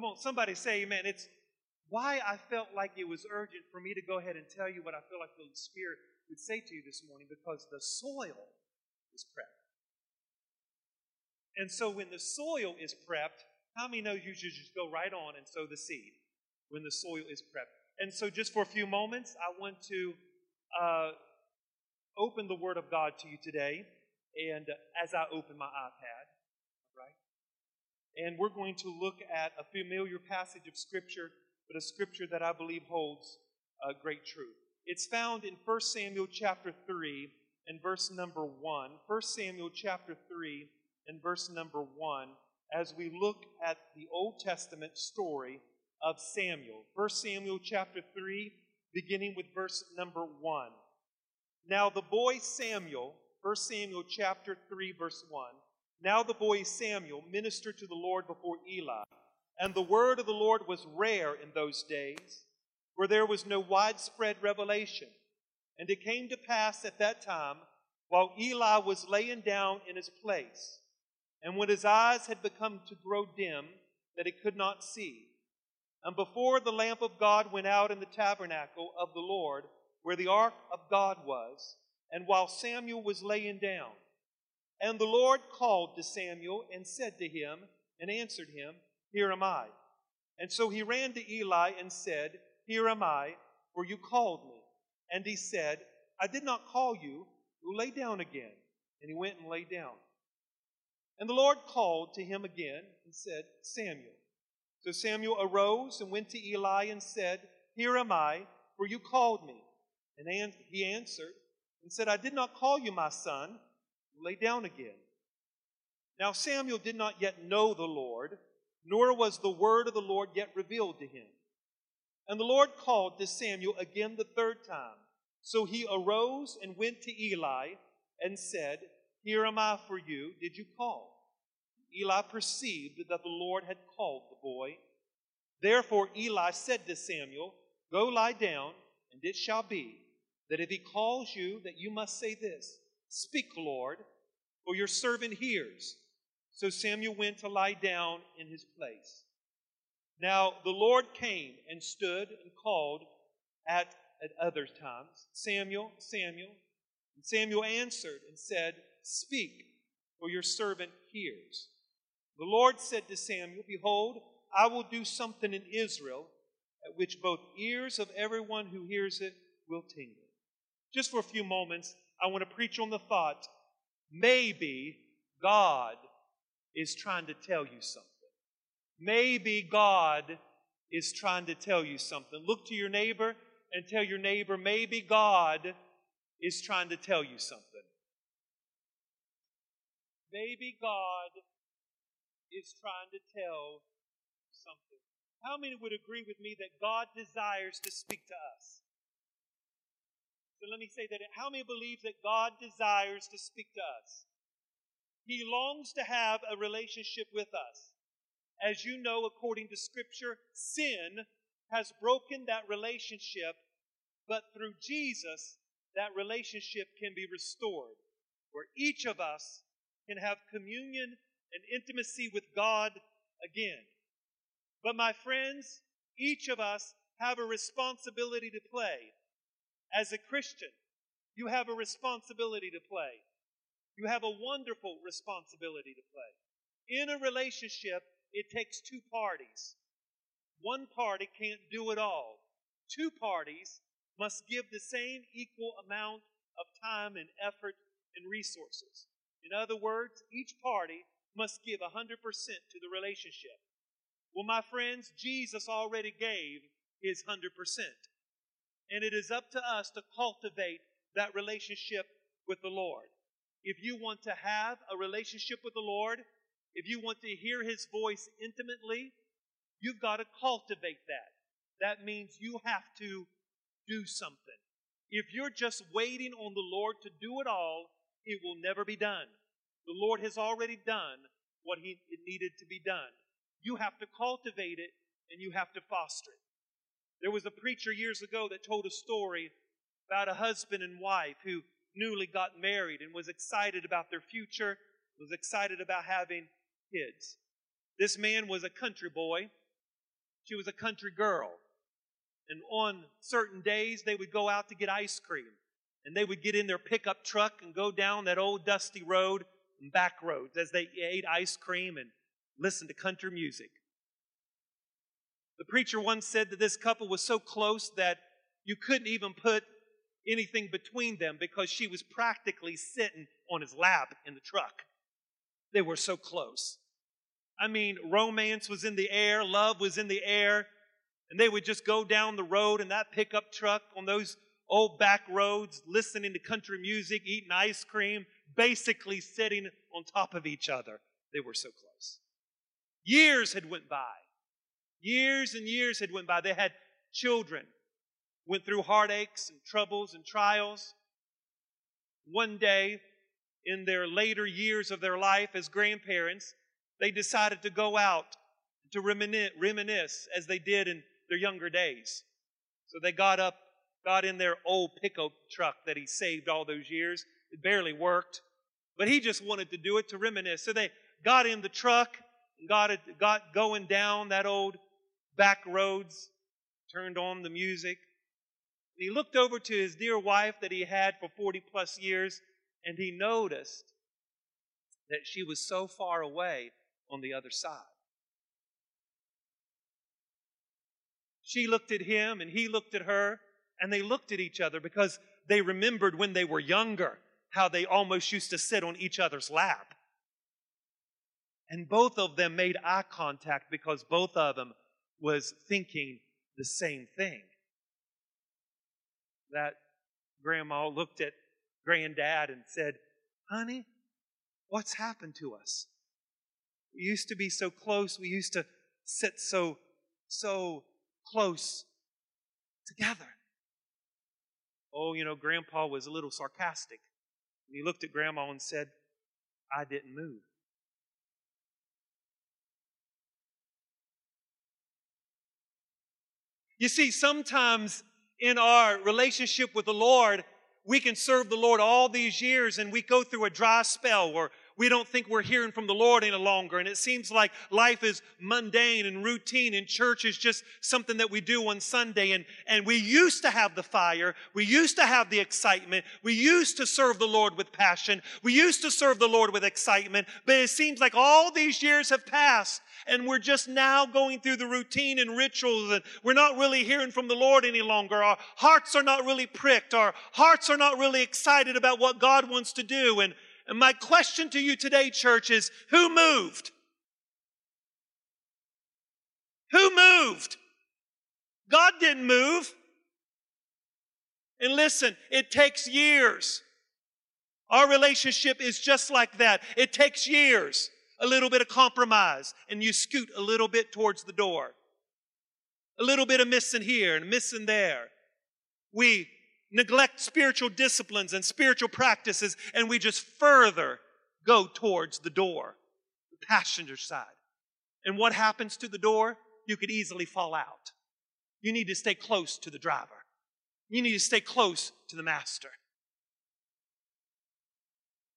Come on, somebody say amen. It's why I felt like it was urgent for me to go ahead and tell you what I feel like the Holy Spirit would say to you this morning because the soil is prepped. And so when the soil is prepped, how many know you should just go right on and sow the seed when the soil is prepped? And so, just for a few moments, I want to uh, open the Word of God to you today. And as I open my iPad? And we're going to look at a familiar passage of Scripture, but a Scripture that I believe holds uh, great truth. It's found in 1 Samuel chapter 3 and verse number 1. 1 Samuel chapter 3 and verse number 1 as we look at the Old Testament story of Samuel. 1 Samuel chapter 3, beginning with verse number 1. Now the boy Samuel, 1 Samuel chapter 3, verse 1. Now the boy Samuel ministered to the Lord before Eli, and the word of the Lord was rare in those days, for there was no widespread revelation. And it came to pass at that time, while Eli was laying down in his place, and when his eyes had become to grow dim, that he could not see. And before the lamp of God went out in the tabernacle of the Lord, where the ark of God was, and while Samuel was laying down. And the Lord called to Samuel and said to him, and answered him, Here am I. And so he ran to Eli and said, Here am I, for you called me. And he said, I did not call you, You lay down again. And he went and lay down. And the Lord called to him again and said, Samuel. So Samuel arose and went to Eli and said, Here am I, for you called me. And he answered and said, I did not call you my son. Lay down again. Now Samuel did not yet know the Lord, nor was the word of the Lord yet revealed to him. And the Lord called to Samuel again the third time. So he arose and went to Eli and said, Here am I for you. Did you call? Eli perceived that the Lord had called the boy. Therefore Eli said to Samuel, Go lie down, and it shall be that if he calls you, that you must say this Speak, Lord, for your servant hears. So Samuel went to lie down in his place. Now the Lord came and stood and called at, at other times, Samuel, Samuel. And Samuel answered and said, Speak, for your servant hears. The Lord said to Samuel, Behold, I will do something in Israel at which both ears of everyone who hears it will tingle. Just for a few moments, I want to preach on the thought maybe God is trying to tell you something. Maybe God is trying to tell you something. Look to your neighbor and tell your neighbor, maybe God is trying to tell you something. Maybe God is trying to tell something. How many would agree with me that God desires to speak to us? So let me say that. How many believe that God desires to speak to us? He longs to have a relationship with us. As you know, according to Scripture, sin has broken that relationship, but through Jesus, that relationship can be restored, where each of us can have communion and intimacy with God again. But my friends, each of us have a responsibility to play. As a Christian, you have a responsibility to play. You have a wonderful responsibility to play. In a relationship, it takes two parties. One party can't do it all. Two parties must give the same equal amount of time and effort and resources. In other words, each party must give 100% to the relationship. Well, my friends, Jesus already gave his 100%. And it is up to us to cultivate that relationship with the Lord. If you want to have a relationship with the Lord, if you want to hear his voice intimately, you've got to cultivate that. That means you have to do something. If you're just waiting on the Lord to do it all, it will never be done. The Lord has already done what he, needed to be done. You have to cultivate it and you have to foster it. There was a preacher years ago that told a story about a husband and wife who newly got married and was excited about their future, was excited about having kids. This man was a country boy, She was a country girl. And on certain days, they would go out to get ice cream. And they would get in their pickup truck and go down that old dusty road and back roads as they ate ice cream and listened to country music. The preacher once said that this couple was so close that you couldn't even put anything between them because she was practically sitting on his lap in the truck. They were so close. I mean, romance was in the air, love was in the air, and they would just go down the road in that pickup truck on those old back roads, listening to country music, eating ice cream, basically sitting on top of each other. They were so close. Years had went by. Years and years had went by. They had children, went through heartaches and troubles and trials. One day, in their later years of their life as grandparents, they decided to go out to reminisce as they did in their younger days. So they got up, got in their old pickup truck that he saved all those years. It barely worked, but he just wanted to do it to reminisce. So they got in the truck and got it, got going down that old back roads, turned on the music. And he looked over to his dear wife that he had for 40 plus years, and he noticed that she was so far away on the other side. She looked at him and he looked at her, and they looked at each other because they remembered when they were younger how they almost used to sit on each other's lap. And both of them made eye contact because both of them was thinking the same thing. That grandma looked at granddad and said, Honey, what's happened to us? We used to be so close. We used to sit so, so close together. Oh, you know, Grandpa was a little sarcastic. He looked at Grandma and said, I didn't move. You see, sometimes in our relationship with the Lord, we can serve the Lord all these years and we go through a dry spell or we don't think we're hearing from the Lord any longer. And it seems like life is mundane and routine and church is just something that we do on Sunday. And, and we used to have the fire. We used to have the excitement. We used to serve the Lord with passion. We used to serve the Lord with excitement. But it seems like all these years have passed and we're just now going through the routine and rituals and we're not really hearing from the Lord any longer. Our hearts are not really pricked. Our hearts are not really excited about what God wants to do. And and my question to you today, church, is who moved? Who moved? God didn't move. And listen, it takes years. Our relationship is just like that. It takes years, a little bit of compromise, and you scoot a little bit towards the door. A little bit of missing here and missing there. We neglect spiritual disciplines and spiritual practices, and we just further go towards the door, the passenger side. And what happens to the door? You could easily fall out. You need to stay close to the driver. You need to stay close to the master.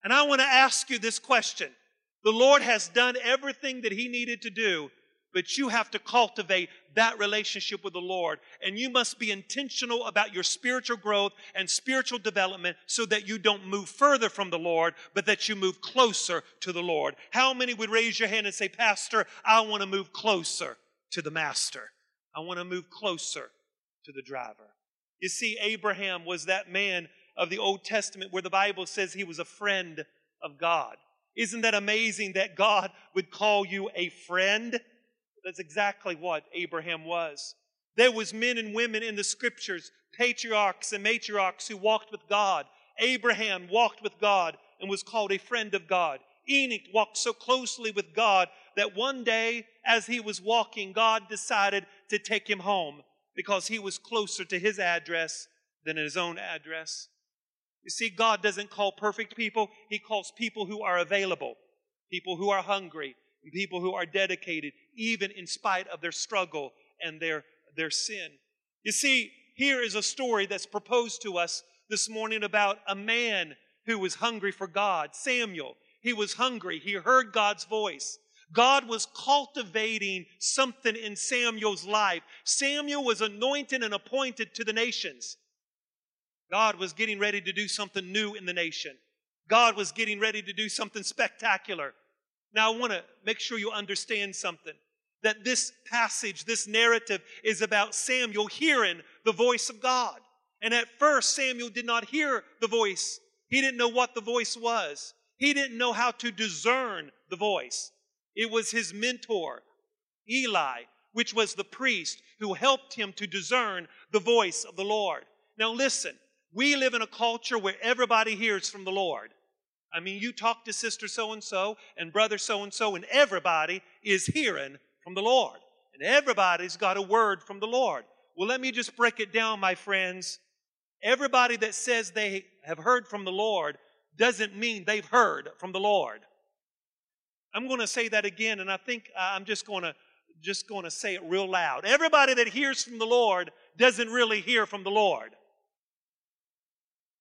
And I want to ask you this question. The Lord has done everything that He needed to do but you have to cultivate that relationship with the Lord. And you must be intentional about your spiritual growth and spiritual development so that you don't move further from the Lord, but that you move closer to the Lord. How many would raise your hand and say, Pastor, I want to move closer to the Master? I want to move closer to the driver. You see, Abraham was that man of the Old Testament where the Bible says he was a friend of God. Isn't that amazing that God would call you a friend? That's exactly what Abraham was. There was men and women in the scriptures, patriarchs and matriarchs who walked with God. Abraham walked with God and was called a friend of God. Enoch walked so closely with God that one day, as he was walking, God decided to take him home because he was closer to his address than his own address. You see, God doesn't call perfect people, He calls people who are available, people who are hungry, and people who are dedicated, even in spite of their struggle and their, their sin. You see, here is a story that's proposed to us this morning about a man who was hungry for God, Samuel. He was hungry. He heard God's voice. God was cultivating something in Samuel's life. Samuel was anointed and appointed to the nations. God was getting ready to do something new in the nation. God was getting ready to do something spectacular. Now, I want to make sure you understand something that this passage, this narrative is about Samuel hearing the voice of God. And at first, Samuel did not hear the voice. He didn't know what the voice was. He didn't know how to discern the voice. It was his mentor, Eli, which was the priest who helped him to discern the voice of the Lord. Now, listen, we live in a culture where everybody hears from the Lord. I mean, you talk to sister so and so and brother so and so, and everybody is hearing from the Lord. And everybody's got a word from the Lord. Well, let me just break it down, my friends. Everybody that says they have heard from the Lord doesn't mean they've heard from the Lord. I'm going to say that again, and I think I'm just going to just going to say it real loud. Everybody that hears from the Lord doesn't really hear from the Lord.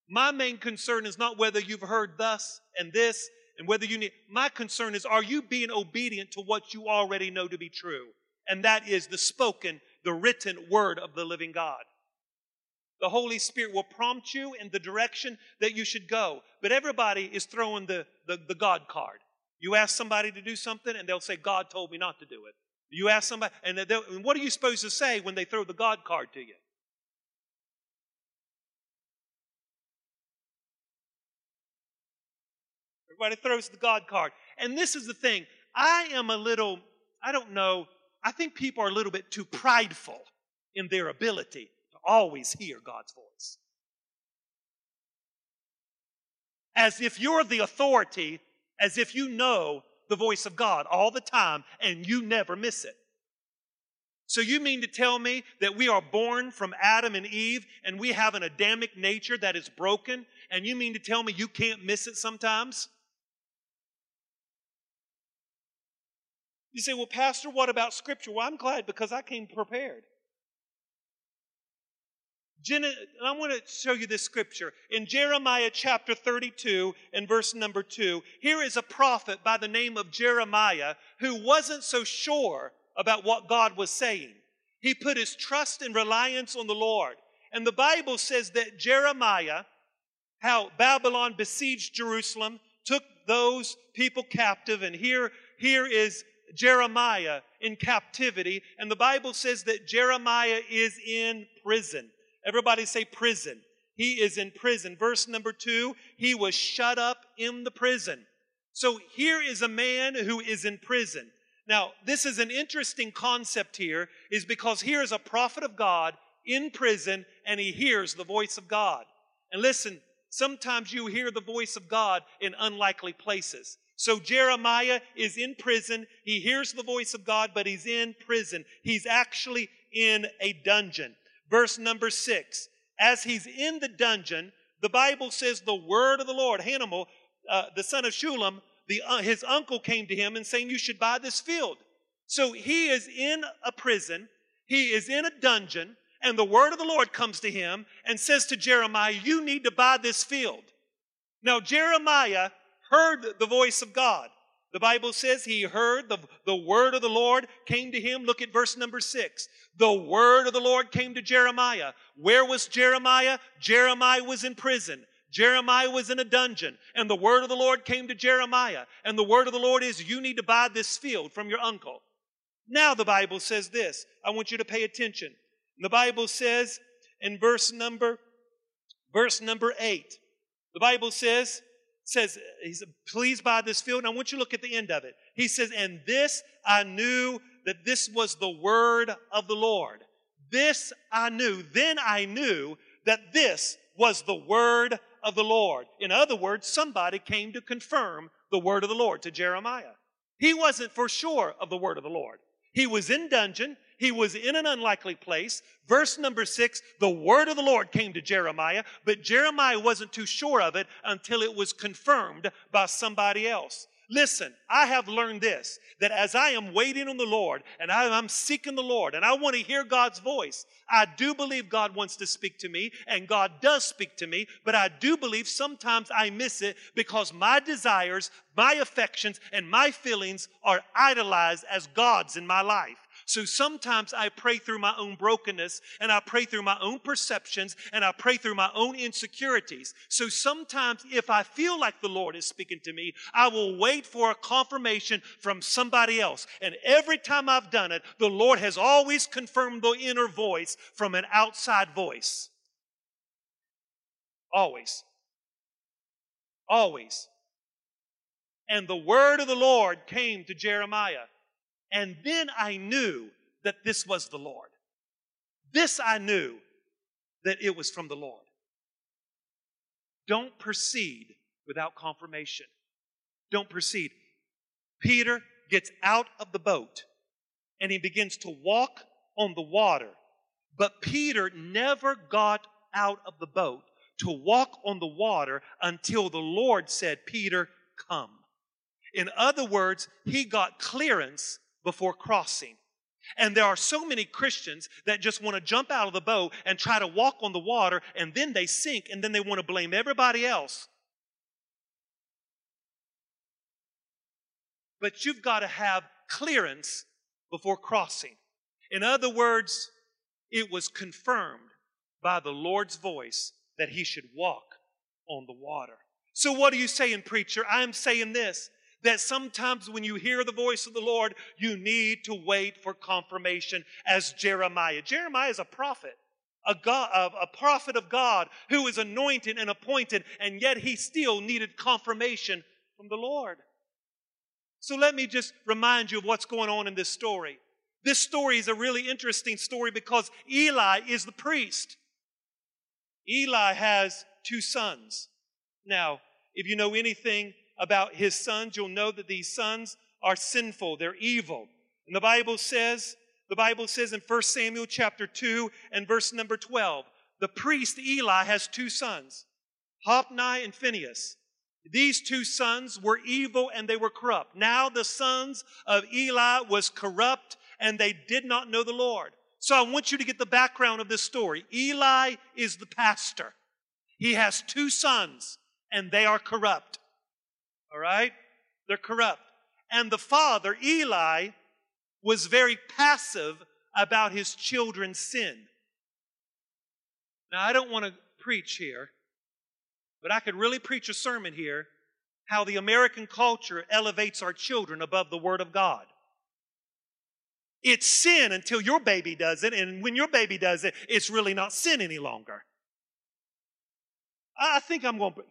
My main concern is not whether you've heard thus and this and whether you need. My concern is are you being obedient to what you already know to be true? And that is the spoken, the written word of the living God. The Holy Spirit will prompt you in the direction that you should go. But everybody is throwing the, the, the God card. You ask somebody to do something, and they'll say, God told me not to do it. You ask somebody, and, and what are you supposed to say when they throw the God card to you? Throws the God card. And this is the thing I am a little, I don't know, I think people are a little bit too prideful in their ability to always hear God's voice. As if you're the authority as if you know the voice of God all the time and you never miss it. So, you mean to tell me that we are born from Adam and Eve and we have an Adamic nature that is broken? And you mean to tell me you can't miss it sometimes? You say, well, Pastor, what about Scripture? Well, I'm glad because I came prepared. I want to show you this scripture. In Jeremiah chapter 32 and verse number 2, here is a prophet by the name of Jeremiah who wasn't so sure about what God was saying. He put his trust and reliance on the Lord. And the Bible says that Jeremiah, how Babylon besieged Jerusalem, took those people captive, and here, here is Jeremiah in captivity. And the Bible says that Jeremiah is in prison. Everybody say prison. He is in prison. Verse number two, he was shut up in the prison. So here is a man who is in prison. Now, this is an interesting concept here, is because here is a prophet of God in prison and he hears the voice of God. And listen, sometimes you hear the voice of God in unlikely places. So Jeremiah is in prison. He hears the voice of God, but he's in prison. He's actually in a dungeon. Verse number six. As he's in the dungeon, the Bible says the word of the Lord, Hanamel, uh, the son of Shallum, the, uh, his uncle came to him and saying, You should buy this field. So he is in a prison, he is in a dungeon, and the word of the Lord comes to him and says to Jeremiah, You need to buy this field. Now, Jeremiah heard the voice of God. The Bible says he heard the, the word of the Lord came to him. Look at verse number six. The word of the Lord came to Jeremiah. Where was Jeremiah? Jeremiah was in prison. Jeremiah was in a dungeon. And the word of the Lord came to Jeremiah. And the word of the Lord is, you need to buy this field from your uncle. Now the Bible says this. I want you to pay attention. The Bible says in verse number, verse number eight, the Bible says, says, he said, please buy this field. And I want you to look at the end of it. He says, and this I knew that this was the word of the Lord. This I knew. Then I knew that this was the word of the Lord. In other words, somebody came to confirm the word of the Lord to Jeremiah. He wasn't for sure of the word of the Lord. He was in dungeon. He was in an unlikely place. Verse number six, the word of the Lord came to Jeremiah, but Jeremiah wasn't too sure of it until it was confirmed by somebody else. Listen, I have learned this that as I am waiting on the Lord and I, am seeking the Lord and I want to hear God's voice, I do believe God wants to speak to me and God does speak to me, but I do believe sometimes I miss it because my desires, my affections, and my feelings are idolized as gods in my life. So sometimes I pray through my own brokenness and I pray through my own perceptions and I pray through my own insecurities. So sometimes if I feel like the Lord is speaking to me, I will wait for a confirmation from somebody else. And every time I've done it, the Lord has always confirmed the inner voice from an outside voice. Always. Always. And the word of the Lord came to Jeremiah. And then I knew that this was the Lord. This I knew that it was from the Lord. Don't proceed without confirmation. Don't proceed. Peter gets out of the boat and he begins to walk on the water. But Peter never got out of the boat to walk on the water until the Lord said, Peter, come. In other words, he got clearance before crossing. And there are so many Christians that just want to jump out of the boat and try to walk on the water, and then they sink, and then they want to blame everybody else. But you've got to have clearance before crossing. In other words, it was confirmed by the Lord's voice that he should walk on the water. So, what are you saying, preacher? I'm saying this that sometimes when you hear the voice of the Lord, you need to wait for confirmation as Jeremiah. Jeremiah is a prophet. A, God, a, prophet of God who is anointed and appointed, and yet he still needed confirmation from the Lord. So let me just remind you of what's going on in this story. This story is a really interesting story because Eli is the priest. Eli has two sons. Now, if you know anything about his sons, you'll know that these sons are sinful, they're evil. And the Bible says, the Bible says in 1 Samuel chapter 2 and verse number 12, the priest Eli has two sons, Hophni and Phinehas. These two sons were evil and they were corrupt. Now the sons of Eli was corrupt and they did not know the Lord. So I want you to get the background of this story. Eli is the pastor. He has two sons and they are corrupt. All right? They're corrupt. And the father, Eli, was very passive about his children's sin. Now, I don't want to preach here, but I could really preach a sermon here how the American culture elevates our children above the Word of God. It's sin until your baby does it, and when your baby does it, it's really not sin any longer. I think I'm going to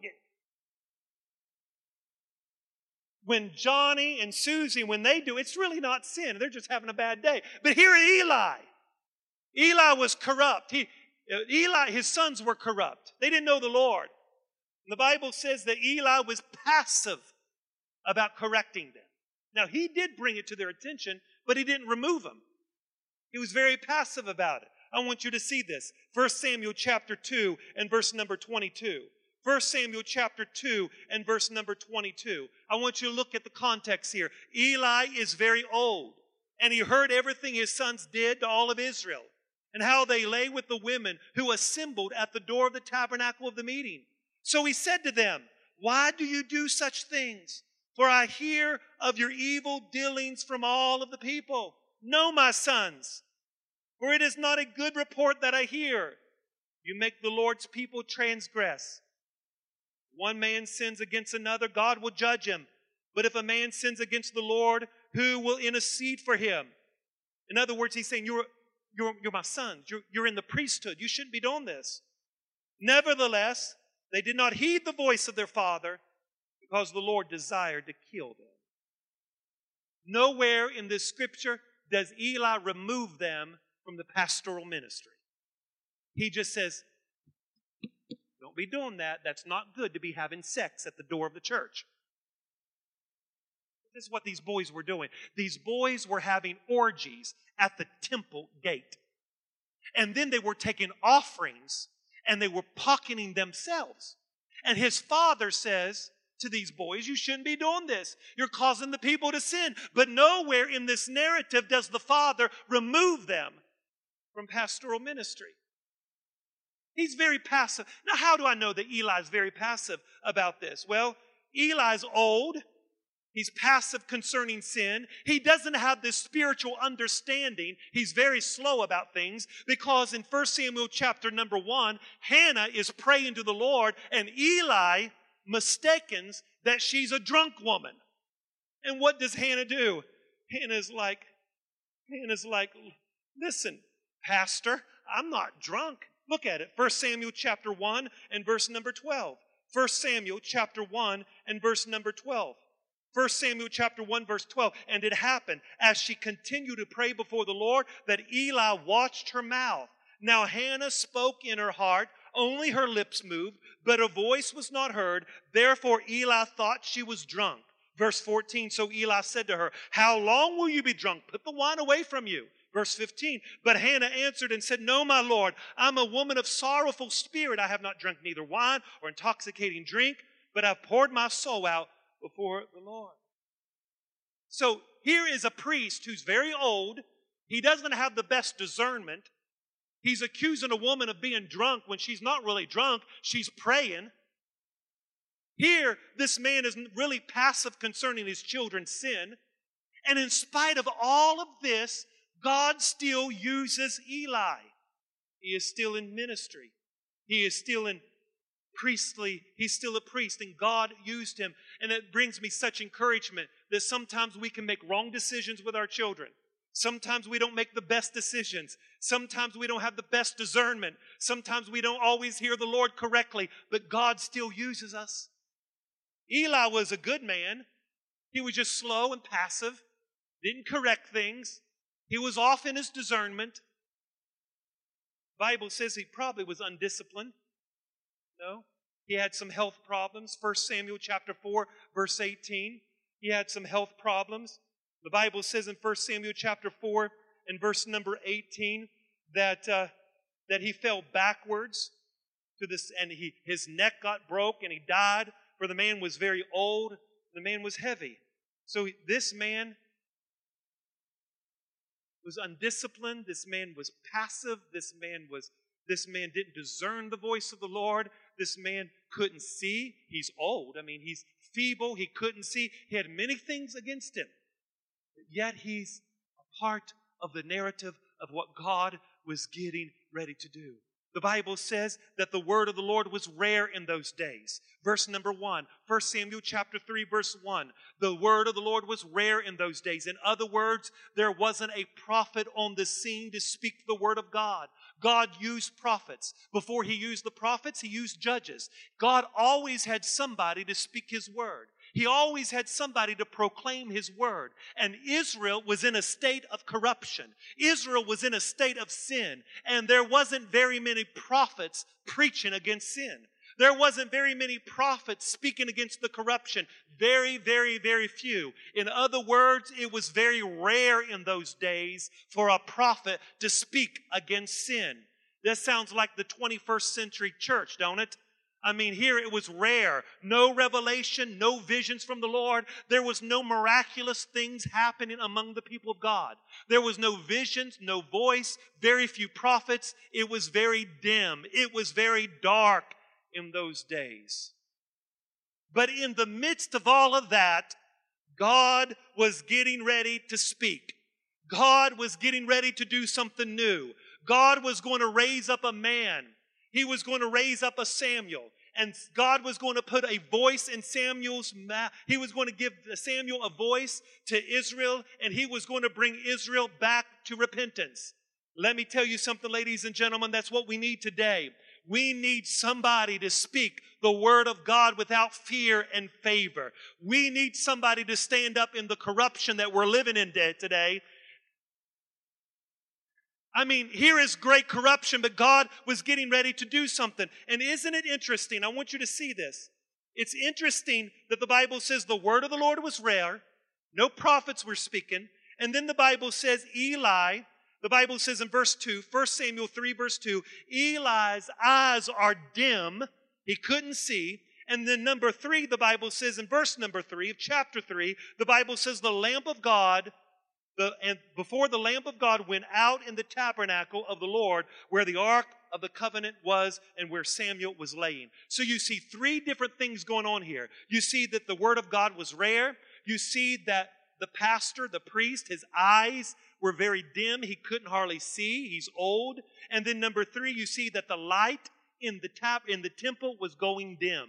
when Johnny and Susie, when they do, it's really not sin. They're just having a bad day. But here Eli. Eli was corrupt. He, uh, Eli, his sons were corrupt. They didn't know the Lord. And the Bible says that Eli was passive about correcting them. Now, he did bring it to their attention, but he didn't remove them. He was very passive about it. I want you to see this. 1 Samuel chapter 2 and verse number 22. 1 Samuel chapter 2 and verse number 22. I want you to look at the context here. Eli is very old, and he heard everything his sons did to all of Israel, and how they lay with the women who assembled at the door of the tabernacle of the meeting. So he said to them, Why do you do such things? For I hear of your evil dealings from all of the people. No, my sons, for it is not a good report that I hear. You make the Lord's people transgress one man sins against another, God will judge him. But if a man sins against the Lord, who will intercede for him? In other words, he's saying, You're, you're, you're my sons. You're, you're in the priesthood. You shouldn't be doing this. Nevertheless, they did not heed the voice of their father because the Lord desired to kill them. Nowhere in this scripture does Eli remove them from the pastoral ministry. He just says, don't be doing that. That's not good to be having sex at the door of the church. This is what these boys were doing. These boys were having orgies at the temple gate. And then they were taking offerings and they were pocketing themselves. And his father says to these boys. You shouldn't be doing this. You're causing the people to sin. But nowhere in this narrative does the father remove them from pastoral ministry. He's very passive. Now, how do I know that Eli's very passive about this? Well, Eli's old. He's passive concerning sin. He doesn't have this spiritual understanding. He's very slow about things because in 1 Samuel chapter number 1, Hannah is praying to the Lord and Eli mistakens that she's a drunk woman. And what does Hannah do? Hannah's like, Hannah's like, listen, pastor, I'm not drunk. Look at it. 1 Samuel chapter 1 and verse number 12. 1 Samuel chapter 1 and verse number 12. 1 Samuel chapter 1 verse 12. And it happened as she continued to pray before the Lord that Eli watched her mouth. Now Hannah spoke in her heart, only her lips moved, but her voice was not heard. Therefore Eli thought she was drunk. Verse 14, so Eli said to her, How long will you be drunk? Put the wine away from you. Verse 15, but Hannah answered and said, No, my Lord, I'm a woman of sorrowful spirit. I have not drunk neither wine or intoxicating drink, but I've poured my soul out before the Lord. So here is a priest who's very old. He doesn't have the best discernment. He's accusing a woman of being drunk when she's not really drunk, she's praying. Here, this man is really passive concerning his children's sin. And in spite of all of this, God still uses Eli. He is still in ministry. He is still in priestly, he's still a priest, and God used him. And it brings me such encouragement that sometimes we can make wrong decisions with our children. Sometimes we don't make the best decisions. Sometimes we don't have the best discernment. Sometimes we don't always hear the Lord correctly, but God still uses us. Eli was a good man. He was just slow and passive, didn't correct things. He was off in his discernment. Bible says he probably was undisciplined. No. He had some health problems. 1 Samuel chapter 4, verse 18. He had some health problems. The Bible says in 1 Samuel chapter 4 and verse number 18 that, uh, that he fell backwards to this and he, his neck got broke and he died for the man was very old. The man was heavy. So this man was undisciplined. This man was passive. This man was this man didn't discern the voice of the Lord. This man couldn't see. He's old. I mean, he's feeble. He couldn't see. He had many things against him. Yet he's a part of the narrative of what God was getting ready to do. The Bible says that the word of the Lord was rare in those days. Verse number one, 1 Samuel chapter 3, verse 1. The word of the Lord was rare in those days. In other words, there wasn't a prophet on the scene to speak the word of God. God used prophets. Before he used the prophets, he used judges. God always had somebody to speak his word. He always had somebody to proclaim his word. And Israel was in a state of corruption. Israel was in a state of sin. And there wasn't very many prophets preaching against sin. There wasn't very many prophets speaking against the corruption. Very, very, very few. In other words, it was very rare in those days for a prophet to speak against sin. This sounds like the 21st century church, don't it? I mean, here it was rare. No revelation, no visions from the Lord. There was no miraculous things happening among the people of God. There was no visions, no voice, very few prophets. It was very dim. It was very dark in those days. But in the midst of all of that, God was getting ready to speak. God was getting ready to do something new. God was going to raise up a man he was going to raise up a Samuel. And God was going to put a voice in Samuel's mouth. He was going to give Samuel a voice to Israel, and he was going to bring Israel back to repentance. Let me tell you something, ladies and gentlemen, that's what we need today. We need somebody to speak the word of God without fear and favor. We need somebody to stand up in the corruption that we're living in today I mean, here is great corruption, but God was getting ready to do something. And isn't it interesting? I want you to see this. It's interesting that the Bible says the word of the Lord was rare, no prophets were speaking, and then the Bible says Eli, the Bible says in verse 2, 1 Samuel 3, verse 2, Eli's eyes are dim, he couldn't see, And then number three, the Bible says in verse number three of chapter three, the Bible says the lamp of God, the, and before the lamp of God went out in the tabernacle of the Lord, where the ark of the covenant was and where Samuel was laying. So you see three different things going on here. You see that the word of God was rare. You see that the pastor, the priest, his eyes were very dim. He couldn't hardly see. He's old. And then number three, you see that the light in the tap in the temple was going dim.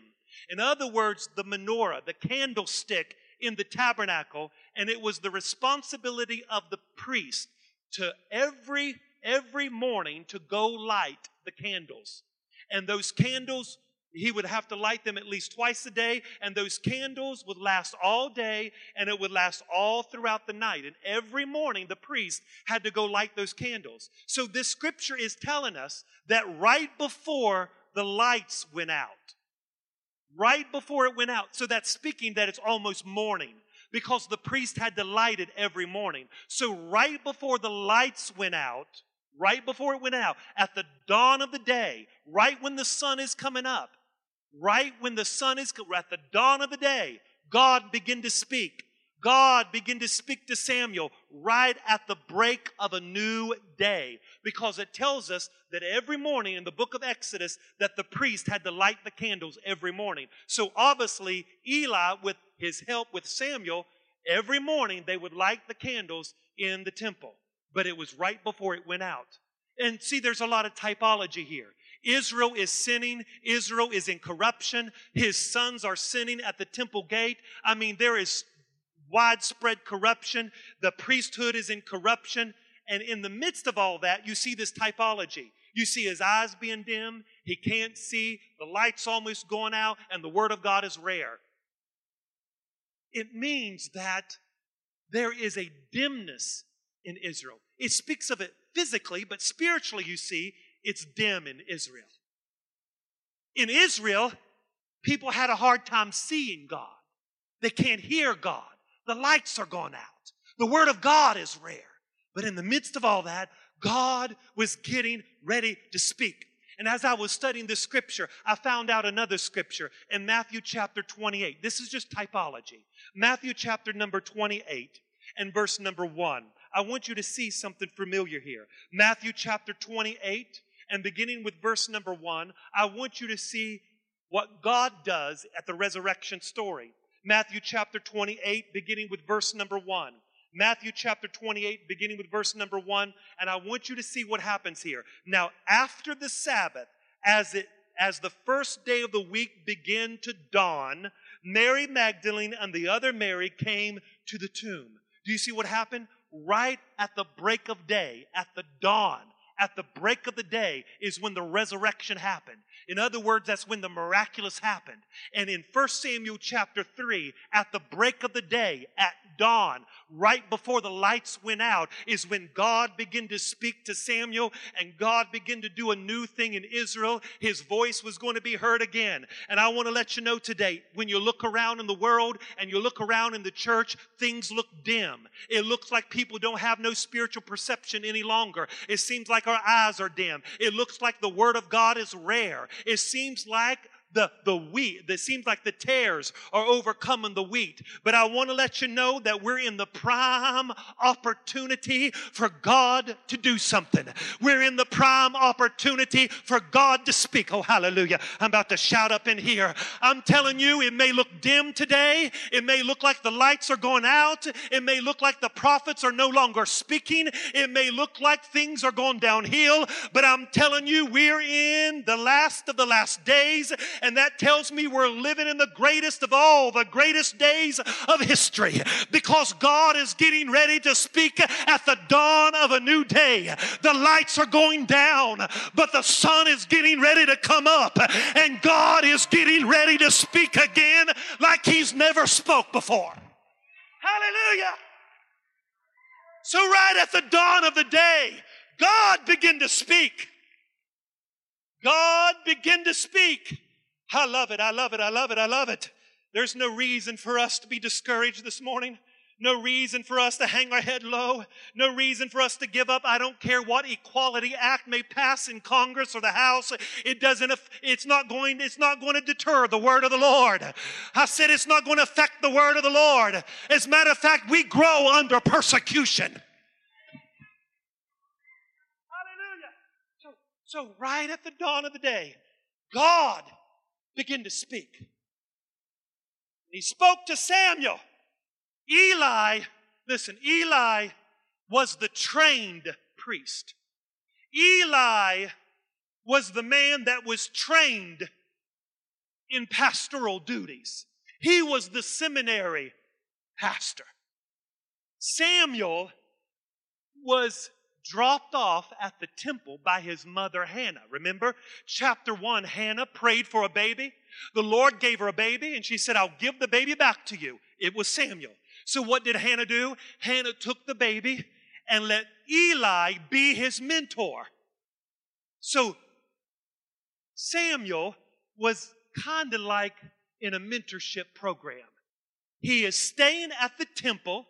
In other words, the menorah, the candlestick in the tabernacle, and it was the responsibility of the priest to every every morning to go light the candles. And those candles he would have to light them at least twice a day, and those candles would last all day and it would last all throughout the night. And every morning, the priest had to go light those candles. So, this scripture is telling us that right before the lights went out, right before it went out, so that's speaking that it's almost morning because the priest had to light it every morning. So, right before the lights went out, right before it went out, at the dawn of the day, right when the sun is coming up, right when the sun is at the dawn of the day, God began to speak. God began to speak to Samuel right at the break of a new day because it tells us that every morning in the book of Exodus that the priest had to light the candles every morning. So obviously Eli with his help with Samuel every morning they would light the candles in the temple. But it was right before it went out. And see there's a lot of typology here. Israel is sinning. Israel is in corruption. His sons are sinning at the temple gate. I mean, there is widespread corruption. The priesthood is in corruption. And in the midst of all that, you see this typology. You see his eyes being dim. He can't see. The light's almost going out, and the word of God is rare. It means that there is a dimness in Israel. It speaks of it physically, but spiritually, you see, it's dim in Israel. In Israel, people had a hard time seeing God. They can't hear God. The lights are gone out. The Word of God is rare. But in the midst of all that, God was getting ready to speak. And as I was studying this scripture, I found out another scripture in Matthew chapter 28. This is just typology. Matthew chapter number 28 and verse number 1. I want you to see something familiar here. Matthew chapter 28 and beginning with verse number 1, I want you to see what God does at the resurrection story. Matthew chapter 28, beginning with verse number 1. Matthew chapter 28, beginning with verse number 1, and I want you to see what happens here. Now, after the Sabbath, as it as the first day of the week began to dawn, Mary Magdalene and the other Mary came to the tomb. Do you see what happened? Right at the break of day, at the dawn, at the break of the day is when the resurrection happened. In other words, that's when the miraculous happened. And in 1 Samuel chapter 3, at the break of the day, at dawn, right before the lights went out, is when God began to speak to Samuel and God began to do a new thing in Israel. His voice was going to be heard again. And I want to let you know today, when you look around in the world and you look around in the church, things look dim. It looks like people don't have no spiritual perception any longer. It seems like our eyes are dim. It looks like the Word of God is rare. It seems like the, the wheat. It seems like the tares are overcoming the wheat. But I want to let you know that we're in the prime opportunity for God to do something. We're in the prime opportunity for God to speak. Oh, hallelujah. I'm about to shout up in here. I'm telling you, it may look dim today. It may look like the lights are going out. It may look like the prophets are no longer speaking. It may look like things are going downhill. But I'm telling you, we're in the last of the last days and that tells me we're living in the greatest of all, the greatest days of history because God is getting ready to speak at the dawn of a new day. The lights are going down, but the sun is getting ready to come up and God is getting ready to speak again like he's never spoke before. Hallelujah. So, right at the dawn of the day, God began to speak. God began to speak. I love it. I love it. I love it. I love it. There's no reason for us to be discouraged this morning. No reason for us to hang our head low. No reason for us to give up. I don't care what equality act may pass in Congress or the House. It doesn't, it's not going, it's not going to deter the word of the Lord. I said it's not going to affect the word of the Lord. As a matter of fact, we grow under persecution. Hallelujah. So, so right at the dawn of the day, God began to speak. He spoke to Samuel. Eli, listen, Eli was the trained priest. Eli was the man that was trained in pastoral duties. He was the seminary pastor. Samuel was dropped off at the temple by his mother Hannah. Remember, chapter 1 Hannah prayed for a baby. The Lord gave her a baby, and she said, I'll give the baby back to you. It was Samuel. So what did Hannah do? Hannah took the baby and let Eli be his mentor. So Samuel was kind of like in a mentorship program. He is staying at the temple,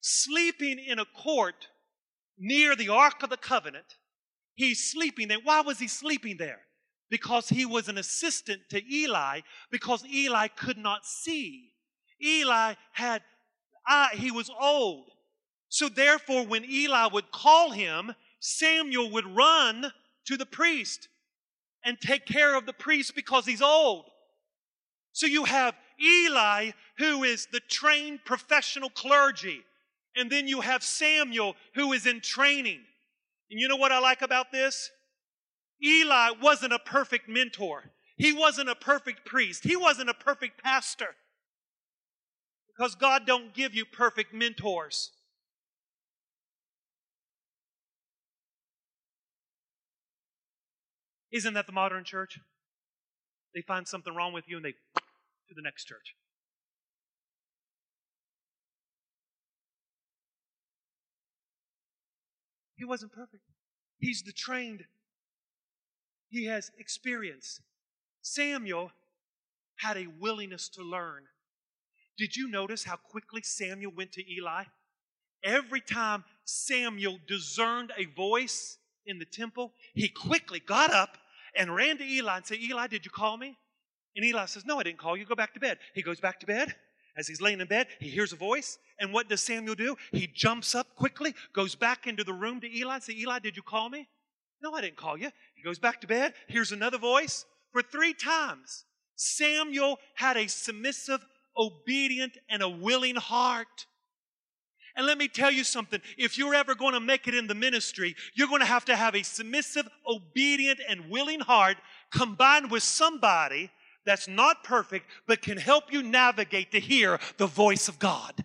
sleeping in a court near the Ark of the Covenant. He's sleeping there. Why was he sleeping there? Because he was an assistant to Eli, because Eli could not see. Eli had I, he was old. So therefore, when Eli would call him, Samuel would run to the priest and take care of the priest because he's old. So you have Eli, who is the trained professional clergy. And then you have Samuel, who is in training. And you know what I like about this? Eli wasn't a perfect mentor. He wasn't a perfect priest. He wasn't a perfect pastor. Because God don't give you perfect mentors. Isn't that the modern church? They find something wrong with you and they to the next church. He wasn't perfect. He's the trained. He has experience. Samuel had a willingness to learn. Did you notice how quickly Samuel went to Eli? Every time Samuel discerned a voice in the temple, he quickly got up and ran to Eli and said, Eli, did you call me? And Eli says, No, I didn't call you. Go back to bed. He goes back to bed. As he's laying in bed, he hears a voice. And what does Samuel do? He jumps up quickly, goes back into the room to Eli says, Eli, did you call me? No, I didn't call you. He goes back to bed, hears another voice. For three times, Samuel had a submissive obedient, and a willing heart. And let me tell you something if you're ever going to make it in the ministry, you're going to have to have a submissive, obedient, and willing heart combined with somebody that's not perfect but can help you navigate to hear the voice of God.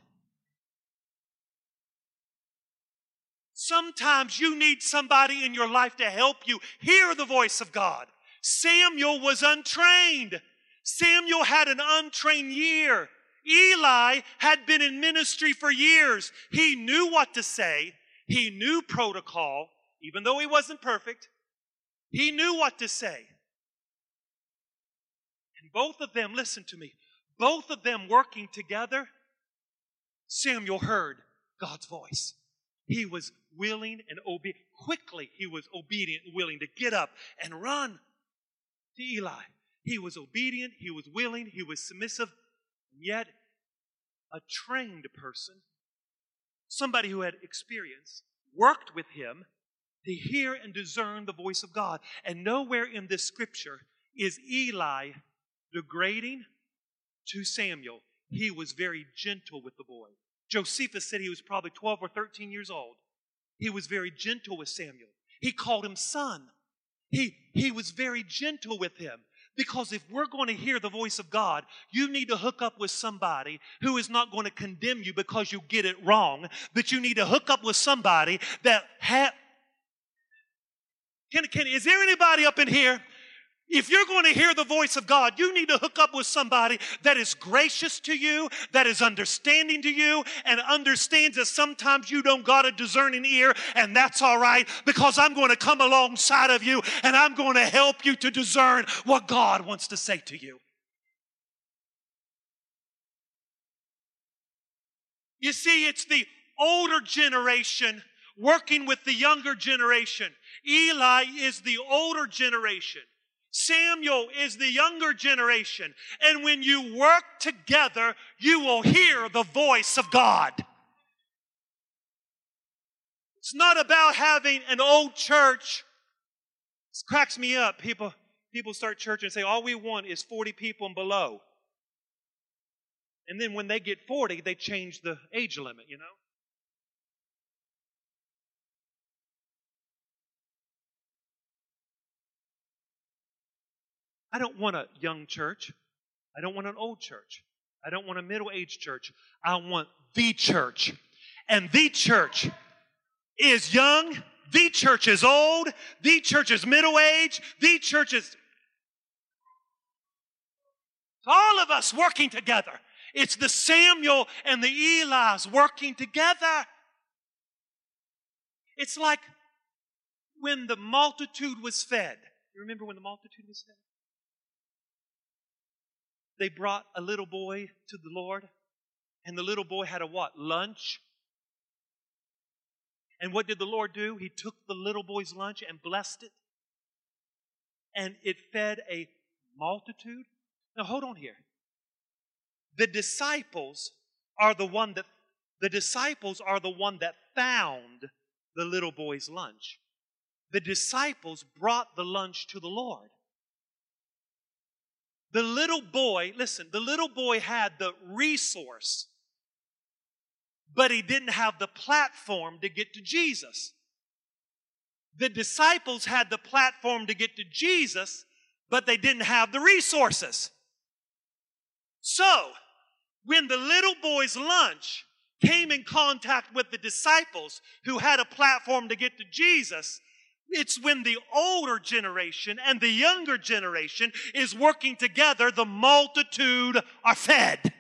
Sometimes you need somebody in your life to help you hear the voice of God. Samuel was untrained. Samuel had an untrained year. Eli had been in ministry for years. He knew what to say. He knew protocol, even though he wasn't perfect. He knew what to say. Both of them, listen to me, both of them working together, Samuel heard God's voice. He was willing and obedient. Quickly, he was obedient and willing to get up and run to Eli. He was obedient, he was willing, he was submissive, and yet a trained person, somebody who had experience, worked with him to hear and discern the voice of God. And nowhere in this scripture is Eli degrading to Samuel. He was very gentle with the boy. Josephus said he was probably 12 or 13 years old. He was very gentle with Samuel. He called him son. He, he was very gentle with him. Because if we're going to hear the voice of God, you need to hook up with somebody who is not going to condemn you because you get it wrong, but you need to hook up with somebody that ha- can, can, is there anybody up in here if you're going to hear the voice of God, you need to hook up with somebody that is gracious to you, that is understanding to you, and understands that sometimes you don't got a discerning ear, and that's all right because I'm going to come alongside of you and I'm going to help you to discern what God wants to say to you. You see, it's the older generation working with the younger generation. Eli is the older generation. Samuel is the younger generation. And when you work together, you will hear the voice of God. It's not about having an old church. This cracks me up. People, people start church and say, all we want is 40 people and below. And then when they get 40, they change the age limit, you know? I don't want a young church. I don't want an old church. I don't want a middle aged church. I want the church. And the church is young. The church is old. The church is middle aged. The church is all of us working together. It's the Samuel and the Eli's working together. It's like when the multitude was fed. You remember when the multitude was fed? They brought a little boy to the Lord, and the little boy had a what? Lunch. And what did the Lord do? He took the little boy's lunch and blessed it. And it fed a multitude. Now hold on here the disciples are the one that the disciples are the one that found the little boy's lunch. The disciples brought the lunch to the Lord. The little boy, listen, the little boy had the resource, but he didn't have the platform to get to Jesus. The disciples had the platform to get to Jesus, but they didn't have the resources. So, when the little boy's lunch came in contact with the disciples who had a platform to get to Jesus, it's when the older generation and the younger generation is working together, the multitude are fed.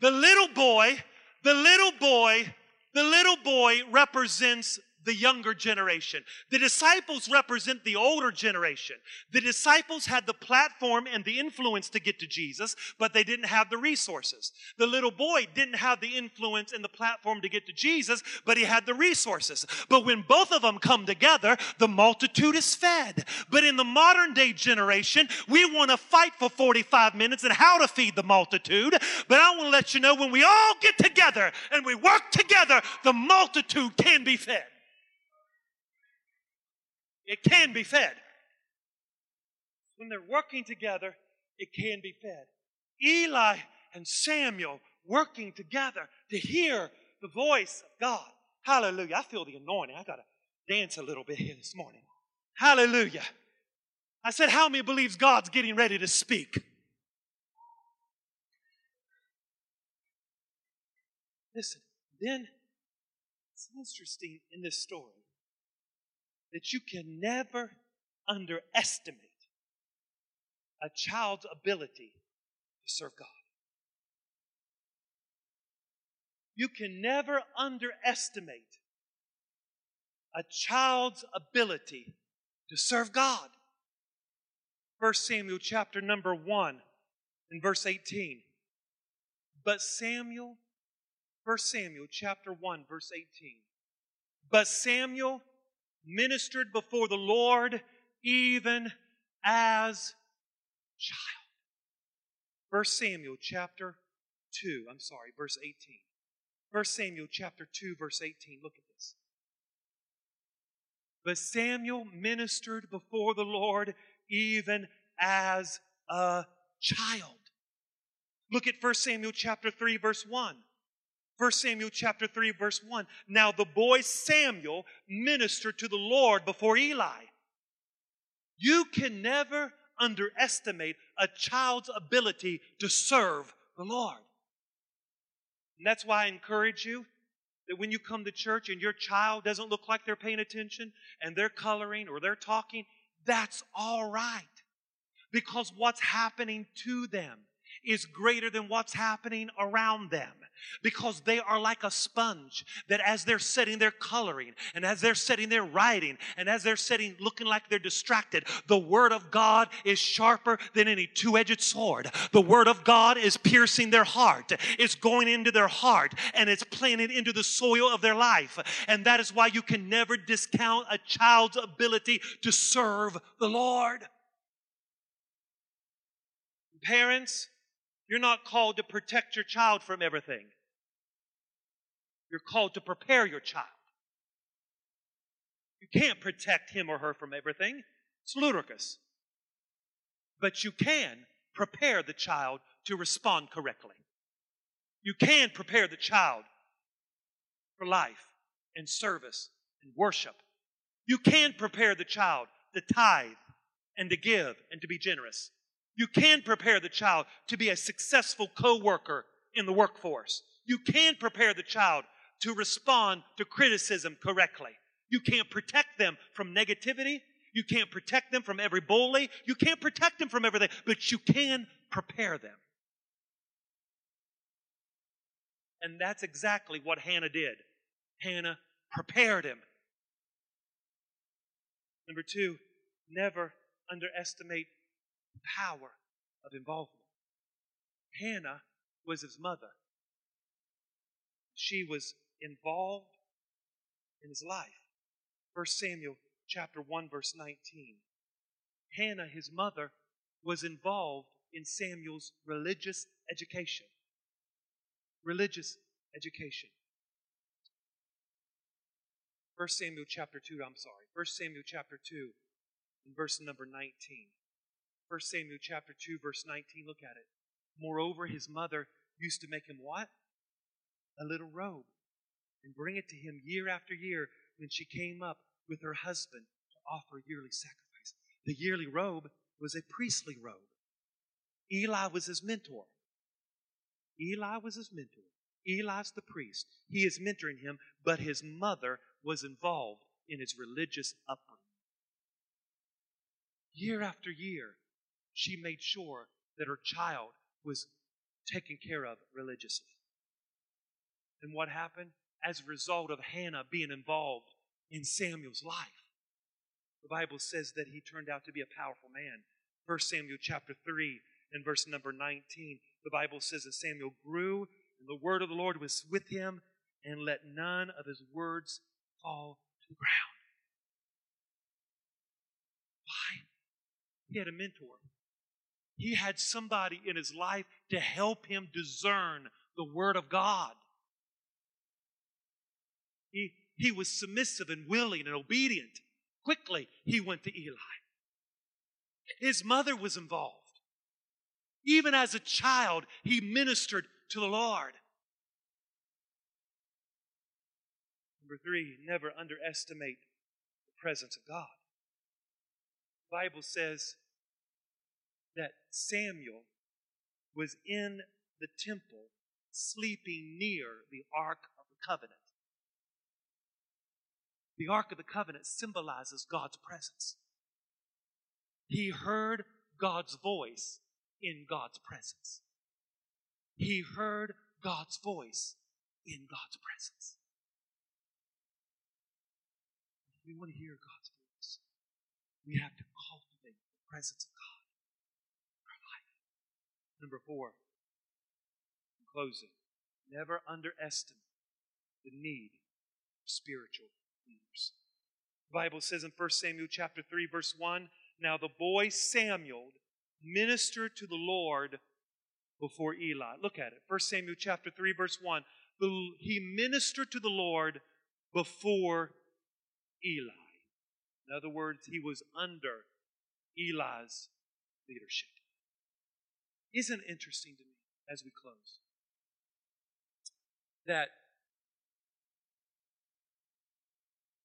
The little boy, the little boy, the little boy represents the younger generation. The disciples represent the older generation. The disciples had the platform and the influence to get to Jesus, but they didn't have the resources. The little boy didn't have the influence and the platform to get to Jesus, but he had the resources. But when both of them come together, the multitude is fed. But in the modern day generation, we want to fight for 45 minutes and how to feed the multitude. But I want to let you know when we all get together and we work together, the multitude can be fed. It can be fed. When they're working together, it can be fed. Eli and Samuel working together to hear the voice of God. Hallelujah. I feel the anointing. I got to dance a little bit here this morning. Hallelujah. I said, How many believes God's getting ready to speak? Listen, then it's interesting in this story that you can never underestimate a child's ability to serve God. You can never underestimate a child's ability to serve God. 1 Samuel chapter number 1 and verse 18. But Samuel, 1 Samuel chapter 1 verse 18. But Samuel ministered before the Lord even as a child. 1 Samuel chapter 2, I'm sorry, verse 18. 1 Samuel chapter 2, verse 18. Look at this. But Samuel ministered before the Lord even as a child. Look at 1 Samuel chapter 3, verse 1. 1 Samuel chapter 3 verse 1. Now the boy Samuel ministered to the Lord before Eli. You can never underestimate a child's ability to serve the Lord. And that's why I encourage you that when you come to church and your child doesn't look like they're paying attention and they're coloring or they're talking, that's all right. Because what's happening to them is greater than what's happening around them because they are like a sponge that as they're sitting there coloring and as they're sitting there writing and as they're sitting looking like they're distracted, the Word of God is sharper than any two edged sword. The Word of God is piercing their heart, it's going into their heart, and it's planted into the soil of their life. And that is why you can never discount a child's ability to serve the Lord. Parents, you're not called to protect your child from everything. You're called to prepare your child. You can't protect him or her from everything. It's ludicrous. But you can prepare the child to respond correctly. You can prepare the child for life and service and worship. You can prepare the child to tithe and to give and to be generous. You can prepare the child to be a successful co-worker in the workforce. You can prepare the child to respond to criticism correctly. You can't protect them from negativity. You can't protect them from every bully. You can't protect them from everything, but you can prepare them. And that's exactly what Hannah did. Hannah prepared him. Number two, never underestimate power of involvement. Hannah was his mother. She was involved in his life. 1 Samuel chapter 1 verse 19. Hannah, his mother, was involved in Samuel's religious education. Religious education. 1 Samuel chapter 2, I'm sorry. 1 Samuel chapter 2 in verse number 19. 1 Samuel chapter 2, verse 19. Look at it. Moreover, his mother used to make him what? A little robe and bring it to him year after year when she came up with her husband to offer yearly sacrifice. The yearly robe was a priestly robe. Eli was his mentor. Eli was his mentor. Eli's the priest. He is mentoring him, but his mother was involved in his religious upbringing. Year after year, she made sure that her child was taken care of religiously. And what happened? As a result of Hannah being involved in Samuel's life, the Bible says that he turned out to be a powerful man. 1 Samuel chapter 3 and verse number 19, the Bible says that Samuel grew, and the word of the Lord was with him, and let none of his words fall to the ground. Why? He had a mentor. He had somebody in his life to help him discern the Word of God. He, he was submissive and willing and obedient. Quickly, he went to Eli. His mother was involved. Even as a child, he ministered to the Lord. Number three, never underestimate the presence of God. The Bible says that Samuel was in the temple sleeping near the Ark of the Covenant. The Ark of the Covenant symbolizes God's presence. He heard God's voice in God's presence. He heard God's voice in God's presence. If we want to hear God's voice, we have to cultivate the presence of God. Number four, in closing, never underestimate the need of spiritual leaders. The Bible says in 1 Samuel chapter 3, verse 1, Now the boy Samuel ministered to the Lord before Eli. Look at it. 1 Samuel chapter 3, verse 1. He ministered to the Lord before Eli. In other words, he was under Eli's leadership. Isn't interesting to me as we close that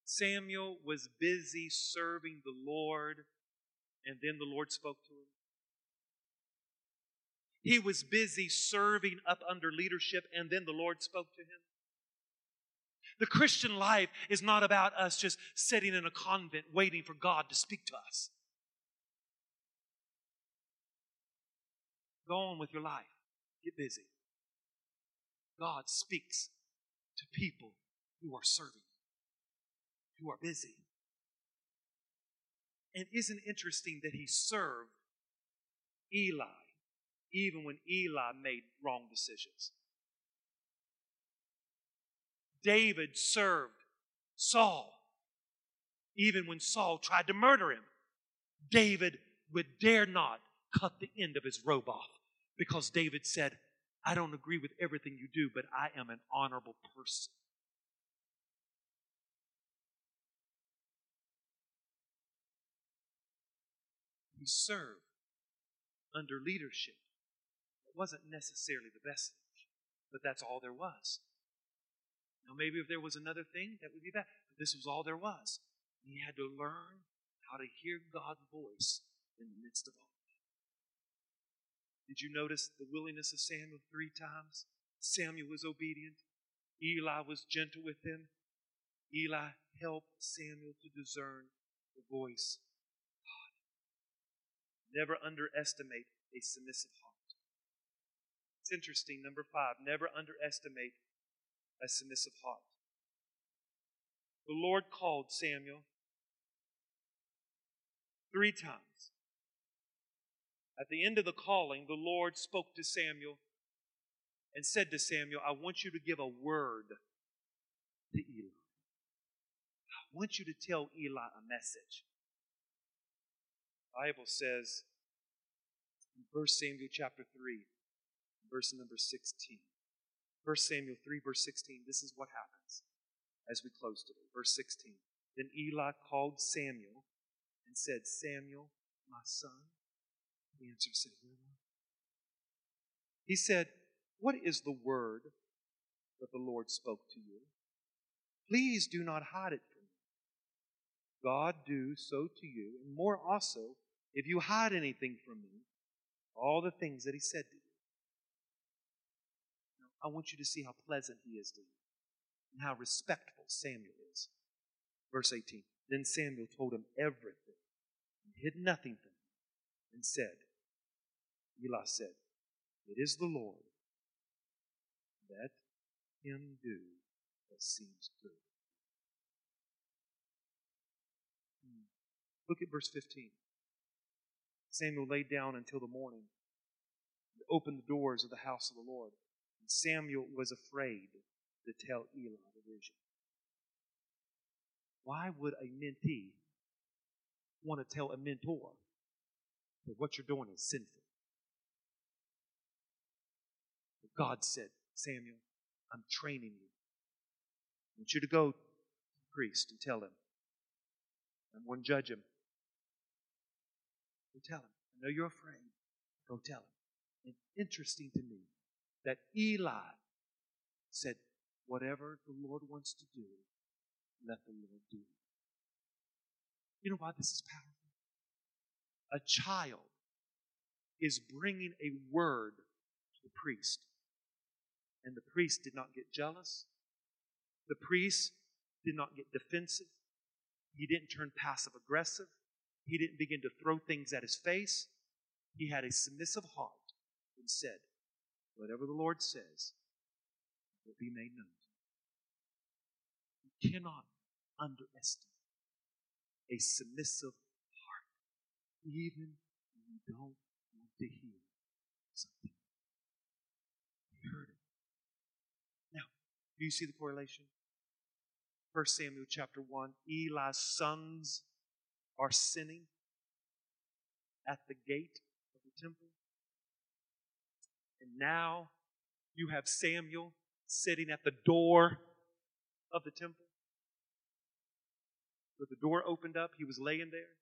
Samuel was busy serving the Lord, and then the Lord spoke to him. He was busy serving up under leadership, and then the Lord spoke to him. The Christian life is not about us just sitting in a convent waiting for God to speak to us. Go on with your life. Get busy. God speaks to people who are serving, who are busy. And isn't it interesting that he served Eli even when Eli made wrong decisions? David served Saul even when Saul tried to murder him. David would dare not cut the end of his robe off because David said, I don't agree with everything you do, but I am an honorable person. He served under leadership. It wasn't necessarily the best leadership, but that's all there was. Now, maybe if there was another thing, that would be bad. But this was all there was. He had to learn how to hear God's voice in the midst of all. Did you notice the willingness of Samuel three times? Samuel was obedient. Eli was gentle with him. Eli helped Samuel to discern the voice of God. Never underestimate a submissive heart. It's interesting. Number five, never underestimate a submissive heart. The Lord called Samuel three times. At the end of the calling, the Lord spoke to Samuel and said to Samuel, I want you to give a word to Eli. I want you to tell Eli a message. The Bible says in 1 Samuel chapter 3, verse number 16. 1 Samuel 3, verse 16, this is what happens as we close today. Verse 16. Then Eli called Samuel and said, Samuel, my son. The answer said, Here am I. He said, What is the word that the Lord spoke to you? Please do not hide it from me. God do so to you, and more also, if you hide anything from me, all the things that He said to you. Now, I want you to see how pleasant He is to you, and how respectful Samuel is. Verse 18 Then Samuel told him everything, and hid nothing from him, and said, Eli said, It is the Lord. Let him do what seems good. Hmm. Look at verse 15. Samuel lay down until the morning and opened the doors of the house of the Lord. And Samuel was afraid to tell Eli the vision. Why would a mentee want to tell a mentor that what you're doing is sinful? God said, Samuel, I'm training you. I want you to go to the priest and tell him. I'm going to judge him. Go tell him. I know you're afraid. Go tell him. And interesting to me that Eli said, Whatever the Lord wants to do, let the Lord do it. You know why this is powerful? A child is bringing a word to the priest. And the priest did not get jealous. The priest did not get defensive. He didn't turn passive aggressive. He didn't begin to throw things at his face. He had a submissive heart and said, Whatever the Lord says will be made known. You cannot underestimate a submissive heart, even when you don't want to hear something. You heard it. Do you see the correlation? 1 Samuel chapter 1 Eli's sons are sinning at the gate of the temple. And now you have Samuel sitting at the door of the temple. With the door opened up, he was laying there.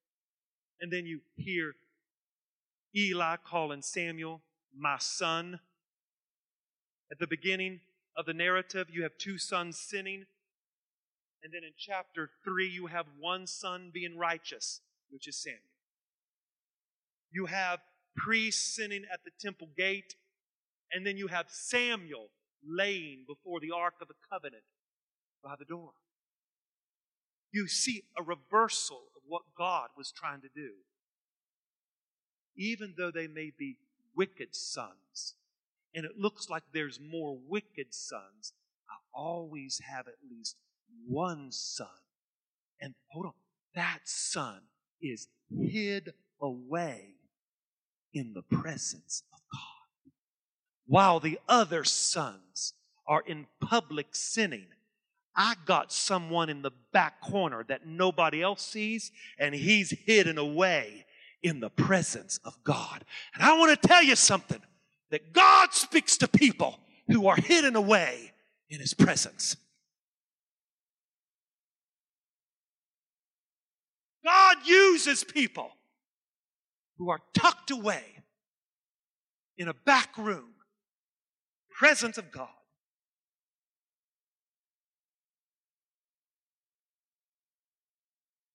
And then you hear Eli calling Samuel, my son. At the beginning of the narrative, you have two sons sinning. And then in chapter 3, you have one son being righteous, which is Samuel. You have priests sinning at the temple gate. And then you have Samuel laying before the Ark of the Covenant by the door. You see a reversal of what God was trying to do. Even though they may be wicked sons, and it looks like there's more wicked sons, I always have at least one son. And hold on, that son is hid away in the presence of God. While the other sons are in public sinning, I got someone in the back corner that nobody else sees, and he's hidden away in the presence of God. And I want to tell you something that God speaks to people who are hidden away in his presence. God uses people who are tucked away in a back room, presence of God.